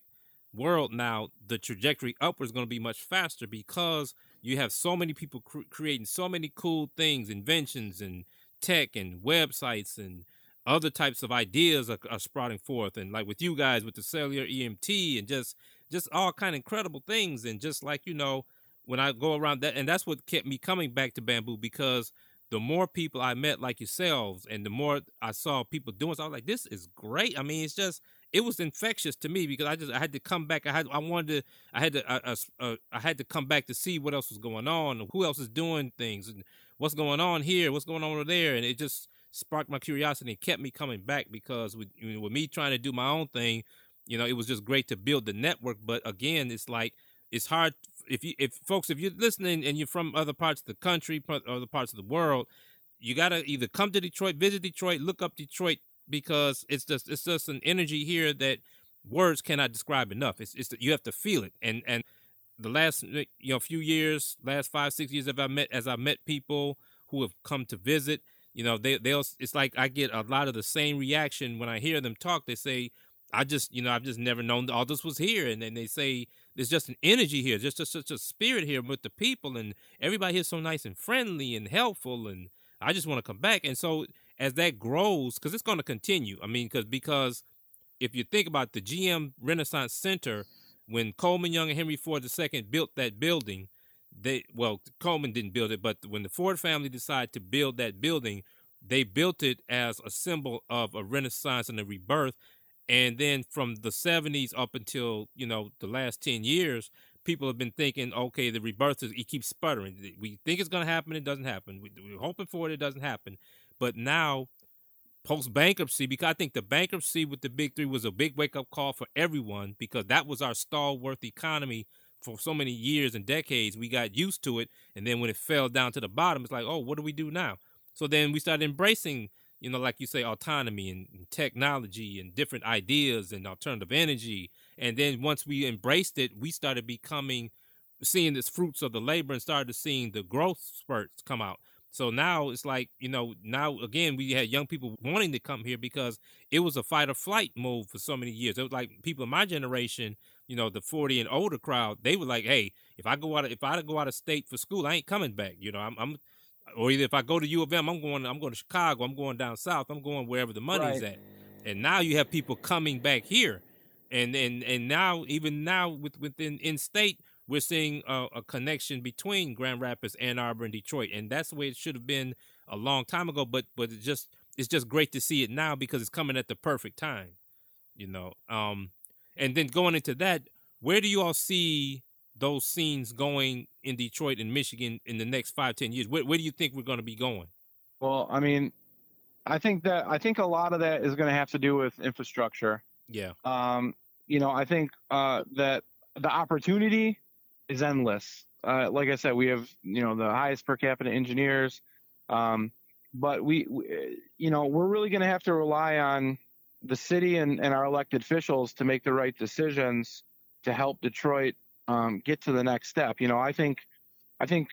world now, the trajectory upward is going to be much faster because you have so many people cr- creating so many cool things, inventions, and tech, and websites, and other types of ideas are, are sprouting forth. And like with you guys with the cellular EMT and just just all kind of incredible things. And just like, you know, when I go around that, and that's what kept me coming back to bamboo because the more people I met like yourselves, and the more I saw people doing, so I was like, this is great. I mean, it's just it was infectious to me because I just I had to come back. I had I wanted to I had to uh, uh, I, I, uh, I had to come back to see what else was going on, who else is doing things, and what's going on here, what's going on over there, and it just sparked my curiosity and kept me coming back because with you know, with me trying to do my own thing, you know, it was just great to build the network. But again, it's like it's hard if you if folks if you're listening and you're from other parts of the country other parts of the world you gotta either come to detroit visit detroit look up detroit because it's just it's just an energy here that words cannot describe enough. It's, it's you have to feel it. And and the last you know few years last five six years as i met as i met people who have come to visit you know they they'll it's like i get a lot of the same reaction when i hear them talk. They say I just, you know, I've just never known all this was here. And then they say there's just an energy here, just, just such a spirit here with the people, and everybody here's so nice and friendly and helpful. And I just want to come back. And so as that grows, because it's going to continue. I mean, because because if you think about the GM Renaissance Center, when Coleman Young and Henry Ford II built that building, they well Coleman didn't build it, but when the Ford family decided to build that building, they built it as a symbol of a renaissance and a rebirth and then from the 70s up until you know the last 10 years people have been thinking okay the rebirth is it keeps sputtering. We think it's going to happen it doesn't happen. We, we're hoping for it it doesn't happen. But now post bankruptcy because i think the bankruptcy with the big three was a big wake up call for everyone because that was our stalwart economy for so many years and decades. We got used to it and then when it fell down to the bottom it's like oh what do we do now? So then we started embracing you know, like you say, autonomy and, technology and different ideas and alternative energy. And then once we embraced it, we started becoming seeing the fruits of the labor and started seeing the growth spurts come out. So now it's like, you know, now again, we had young people wanting to come here because it was a fight or flight move for so many years. It was like people in my generation, you know, the 40 and older crowd, they were like, hey, if I go out, of, if I go out of state for school, I ain't coming back. You know, I'm, I'm or either if I go to U of M, I'm going, I'm going to Chicago, I'm going down south, I'm going wherever the money's Right. at. And now you have people coming back here, and and and now even now with within in state, we're seeing a, a connection between Grand Rapids, Ann Arbor, and Detroit, and that's the way it should have been a long time ago. But but it's just it's just great to see it now because it's coming at the perfect time, you know. Um, and then going into that, where do you all see those scenes going in Detroit and Michigan in the next five, ten years? Where, where do you think we're going to be going? Well, I mean, I think that I think a lot of that is going to have to do with infrastructure. Yeah, Um, you know, I think uh, that the opportunity is endless. Uh, like I said, we have you know the highest per capita engineers, um, but we, we, you know, we're really going to have to rely on the city and, and our elected officials to make the right decisions to help Detroit um, get to the next step. You know, I think, I think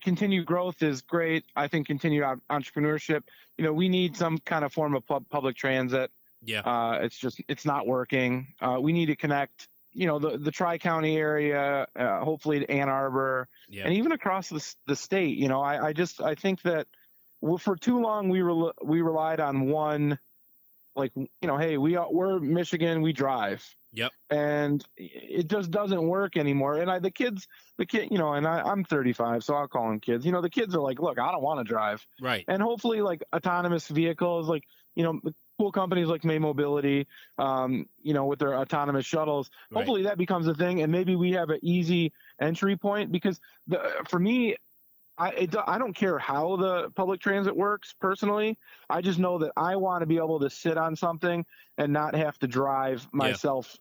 continued growth is great. I think continued entrepreneurship. You know, we need some kind of form of pub- public transit. yeah, Uh, it's just it's not working. Uh, we need to connect. You know, the the Tri County area, uh, hopefully to Ann Arbor, yeah, and even across the the state. You know, I, I just I think that well, for too long we rel we relied on one like you know, hey, we are we're Michigan, we drive. Yep. And it just doesn't work anymore. And I, the kids, the kid, you know, and I, I'm 35, so I'll call them kids. You know, the kids are like, look, I don't want to drive. Right. And hopefully, like autonomous vehicles, like you know, cool companies like May Mobility, um, you know, with their autonomous shuttles. Right. Hopefully, that becomes a thing, and maybe we have an easy entry point because the for me. I, it, I don't care how the public transit works personally. I just know that I want to be able to sit on something and not have to drive myself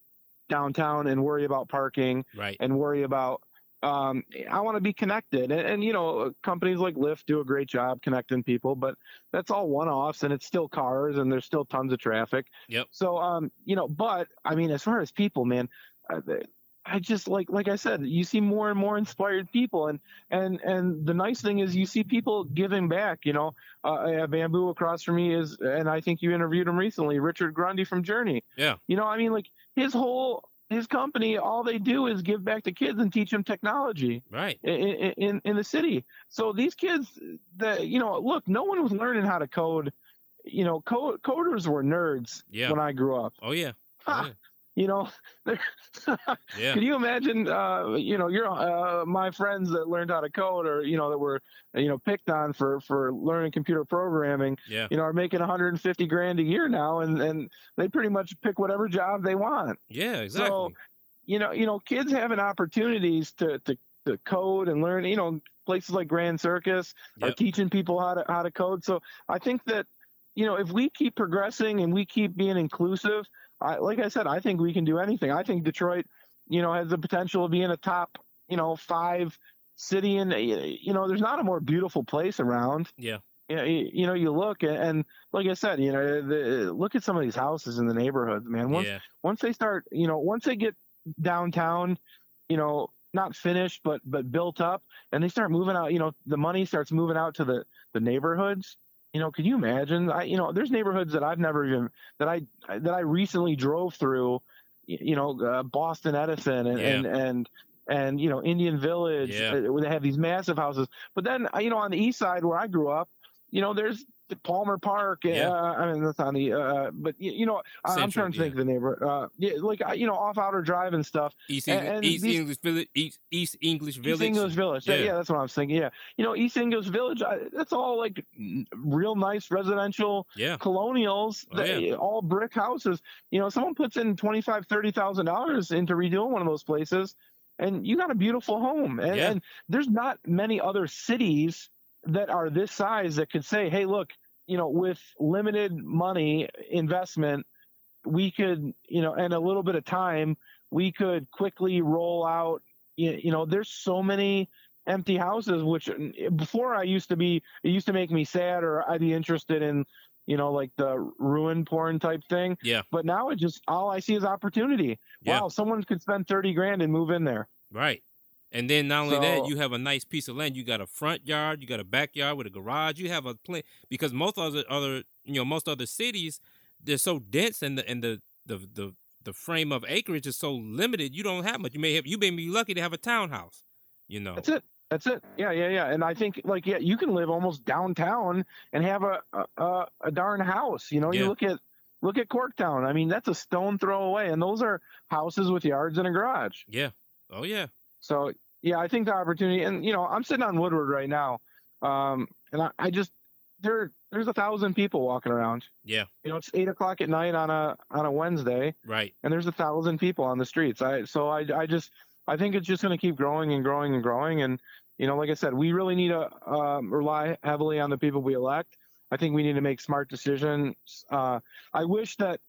downtown and worry about parking Right. and worry about um, I want to be connected. And, and, you know, companies like Lyft do a great job connecting people, but that's all one offs and it's still cars and there's still tons of traffic. Yep. So, um, you know, but I mean, as far as people, man, uh, I just like, like I said, you see more and more inspired people. And, and, and the nice thing is you see people giving back, you know, uh, Bamboo across from me is, and I think you interviewed him recently, Richard Grundy from Journi. Yeah. You know, I mean, like his whole his company, all they do is give back to kids and teach them technology Right. in, in in the city. So these kids, that you know, look, no one was learning how to code. You know, co- coders were nerds Yeah. when I grew up. Oh yeah. Oh, You know, yeah. can you imagine? Uh, you know, you're uh, my friends that learned how to code, or you know, that were you know picked on for for learning computer programming. Yeah. You know, are making 150 grand a year now, and and they pretty much pick whatever job they want. Yeah. Exactly. So, you know, you know, kids having opportunities to to, to code and learn. You know, places like Grand Circus are teaching people how to how to code. So I think that, you know, if we keep progressing and we keep being inclusive, I, like I said, I think we can do anything. I think Detroit, you know, has the potential of being a top, you know, five city. And you know, there's not a more beautiful place around. yeah. You know, you, you know, you look and, and like I said, you know, the, look at some of these houses in the neighborhoods, man. Once Yeah. once they start, you know, once they get downtown, you know, not finished but but built up, and they start moving out, you know, the money starts moving out to the the neighborhoods. You know, can you imagine? I, you know, there's neighborhoods that I've never even that I that I recently drove through. You know, uh, Boston Edison and, Yeah. and and and you know Indian Village. Yeah. uh, where they have these massive houses. But then, uh, you know, on the east side where I grew up, you know, there's the Palmer Park. Yeah. Uh, I mean, that's on the. Uh, but you, you know, I- I'm trying to think of the neighborhood. Uh, yeah, like you know, off Outer Drive and stuff. East, and- and East these- English Village. East, East English Village. East English Village. Yeah. Yeah. that's what I was thinking. Yeah, you know, East English Village. I, that's all like real nice residential Yeah. colonials. Oh, that, yeah. All brick houses. You know, someone puts in twenty five, thirty thousand dollars into redoing one of those places, and you got a beautiful home. And, Yeah. and there's not many other cities that are this size that could say, "Hey, look, you know, with limited money investment, we could, you know, and a little bit of time, we could quickly roll out." You, know, there's so many empty houses which before I used to be it used to make me sad or I'd be interested in you know like the ruin porn type thing Yeah. but now it just all I see is opportunity Yeah. wow someone could spend 30 grand and move in there Right. And then not only that, you have a nice piece of land. You got a front yard, you got a backyard with a garage. You have a plant because most other other you know most other cities they're so dense and the and the the the the frame of acreage is so limited. You don't have much. You may have you may be lucky to have a townhouse. You know. that's it that's it yeah yeah yeah and I think like yeah you can live almost downtown and have a a, a, a darn house you know Yeah. you look at look at Corktown I mean that's a stone throw away and those are houses with yards and a garage Yeah. Oh yeah. So yeah, I think the opportunity, and you know, I'm sitting on Woodward right now, um, and I, I just there there's a thousand people walking around. Yeah. You know, it's eight o'clock at night on a on a Wednesday, Right. and there's a thousand people on the streets. I so I I just I think it's just going to keep growing and growing and growing, and you know, like I said, we really need to um, rely heavily on the people we elect. I think we need to make smart decisions. Uh, I wish that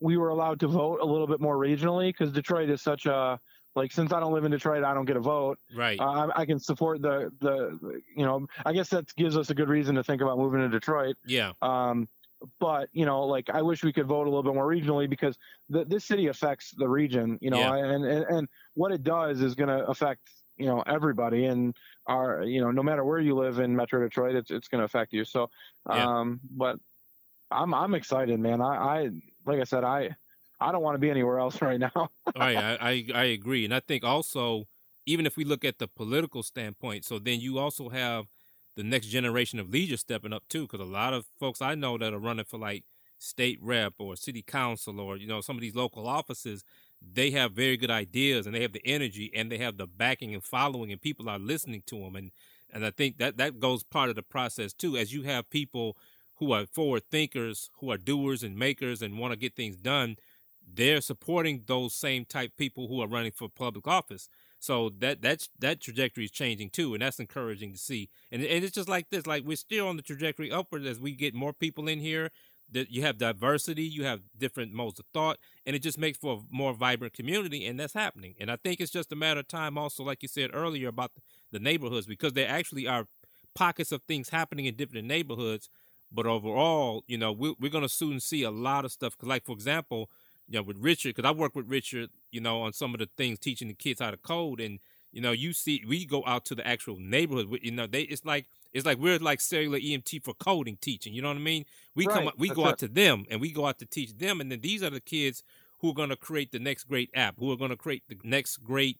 we were allowed to vote a little bit more regionally because Detroit is such a like since I don't live in Detroit, I don't get a vote. Right. Uh, I, I can support the, the the you know I guess that gives us a good reason to think about moving to Detroit. yeah. Um, but you know, like I wish we could vote a little bit more regionally because the, this city affects the region. You know, Yeah. and, and and what it does is going to affect you know everybody and our you know no matter where you live in Metro Detroit, it's it's going to affect you. So, Yeah. um, but I'm I'm excited, man. I, I like I said, I I don't want to be anywhere else right now. Oh, right. I, I I agree, and I think also even if we look at the political standpoint, so then you also have the next generation of leaders stepping up too, because a lot of folks I know that are running for like state rep or city council or you know some of these local offices they have very good ideas and they have the energy and they have the backing and following and people are listening to them and and I think that that goes part of the process too as you have people who are forward thinkers who are doers and makers and want to get things done they're supporting those same type people who are running for public office so that that's that trajectory is changing too and that's encouraging to see and, and it's just like this like we're still on the trajectory upward as we get more people in here that you have diversity, you have different modes of thought, and it just makes for a more vibrant community, and that's happening. And I think it's just a matter of time, also, like you said earlier about the neighborhoods, because there actually are pockets of things happening in different neighborhoods. But overall, you know, we're, we're going to soon see a lot of stuff. Cause like, for example, you know, with Richard, because I work with Richard, you know, on some of the things teaching the kids how to code, and you know, you see, we go out to the actual neighborhood. You know, they it's like it's like we're like cellular EMT for coding teaching. You know what I mean? We right. come, we That's go out to them, and we go out to teach them, and then these are the kids who are going to create the next great app, who are going to create the next great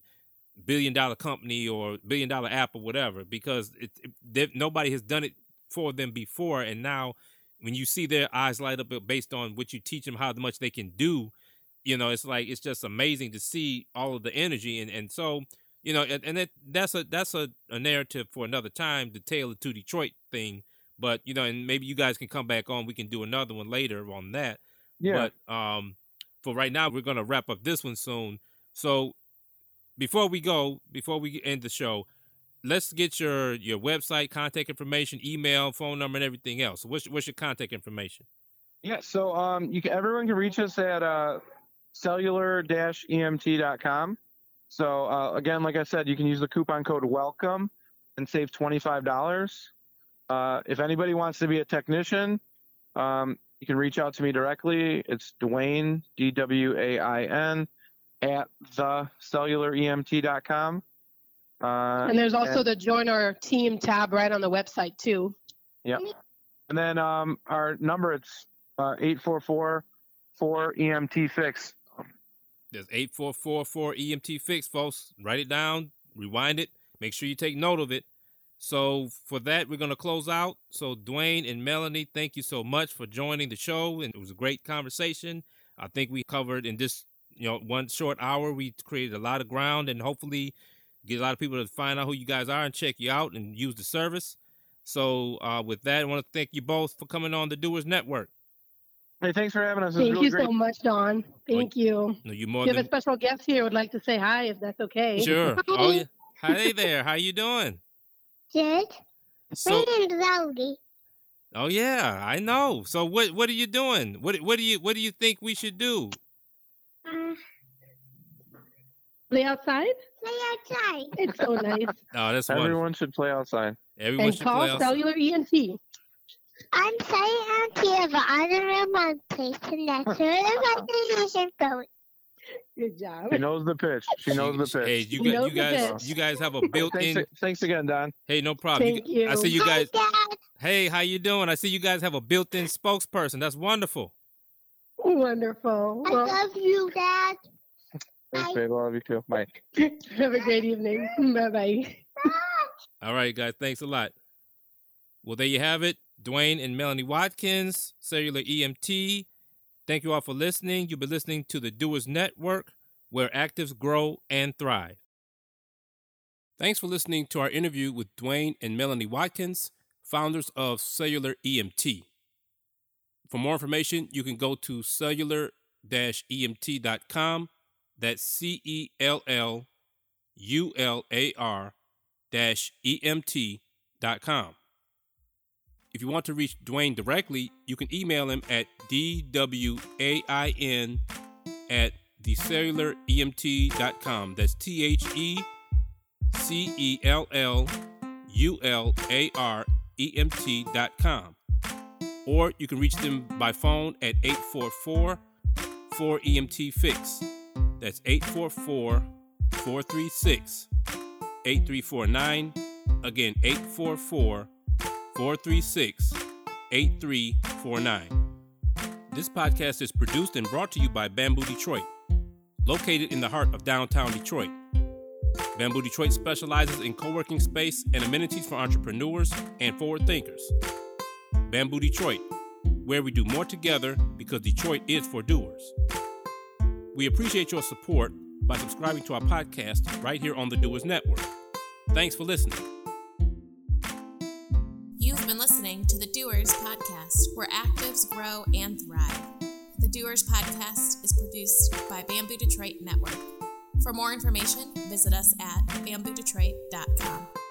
billion dollar company or billion dollar app or whatever, because it, it nobody has done it for them before, and now when you see their eyes light up based on what you teach them, how much they can do, you know, it's like it's just amazing to see all of the energy, and and so you know, and, and it, that's a that's a, a narrative for another time, the Tale to Detroit thing. But you know, and maybe you guys can come back on. We can do another one later on that. Yeah. But um, for right now, we're gonna wrap up this one soon. So before we go, before we end the show, let's get your your website, contact information, email, phone number, and everything else. What's what's your contact information? Yeah, so um, you can everyone can reach us at uh, cellular-emt.com. So uh, again, like I said, you can use the coupon code WELCOME and save $25. Uh, if anybody wants to be a technician, um, you can reach out to me directly. It's Dwain D W A I N, at the cellularemt.com. Uh, and there's also and, the join our team tab right on the website too. Yep. And then um, our number it's uh, 844 4 EMT fix. There's 8444 EMT fix, folks. Write it down, rewind it, make sure you take note of it. So for that, we're going to close out. So Dwain and Melanie, thank you so much for joining the show, and it was a great conversation. I think we covered in this, you know, one short hour, we created a lot of ground, and hopefully get a lot of people to find out who you guys are and check you out and use the service. So uh, with that, I want to thank you both for coming on the Doers Network. Hey, thanks for having us. Thank really you great. so much, Don. Thank you. No, you more you than... have a special guest here. Would like to say hi, if that's okay. Sure. oh yeah. Hi there. How you doing? Good. So... My name's Rowdy. Oh yeah, I know. So what what are you doing? What what do you what do you think we should do? Uh, play outside. Play outside. It's so nice. Oh, that's everyone wonderful. should play outside. Everyone and should call play outside. Cellular EMT. I'm saying I'm here, but I don't know my place, and that's where the destination going. Good job. She knows the pitch. She knows the pitch. Hey, you, got, you guys, you guys have a built-in. thanks, thanks, again, Don. Hey, no problem. Thank you. I see you guys. Hi, hey, how you doing? I see you guys have a built-in spokesperson. That's wonderful. Wonderful. I well, love you, Dad. Thanks, babe. I love you too. Bye. Have a great evening. Bye-bye. All right, guys. Thanks a lot. Well, there you have it. Dwain and Melanie Watkins, Cellular EMT. Thank you all for listening. You've been listening to the Doers Network, where actives grow and thrive. Thanks for listening to our interview with Dwain and Melanie Watkins, founders of Cellular EMT. For more information, you can go to cellular emt.com. That's C E L L U L A R E M T.com. If you want to reach Dwain directly, you can email him at dwain at thecellularemt.com. That's T H E C E L L U L A R E M T.com. Or you can reach them by phone at 844 4 EMT Fix. That's 844 436 8349. Again, 844 436 8349. This podcast is produced and brought to you by Bamboo Detroit, located in the heart of downtown Detroit. Bamboo Detroit specializes in co working space and amenities for entrepreneurs and forward thinkers. Bamboo Detroit, where we do more together because Detroit is for doers. We appreciate your support by subscribing to our podcast right here on the Doers Network. Thanks for listening. You've been listening to the Doers Podcast, where actives grow and thrive. The Doers Podcast is produced by Bamboo Detroit Network. For more information, visit us at bamboodetroit.com.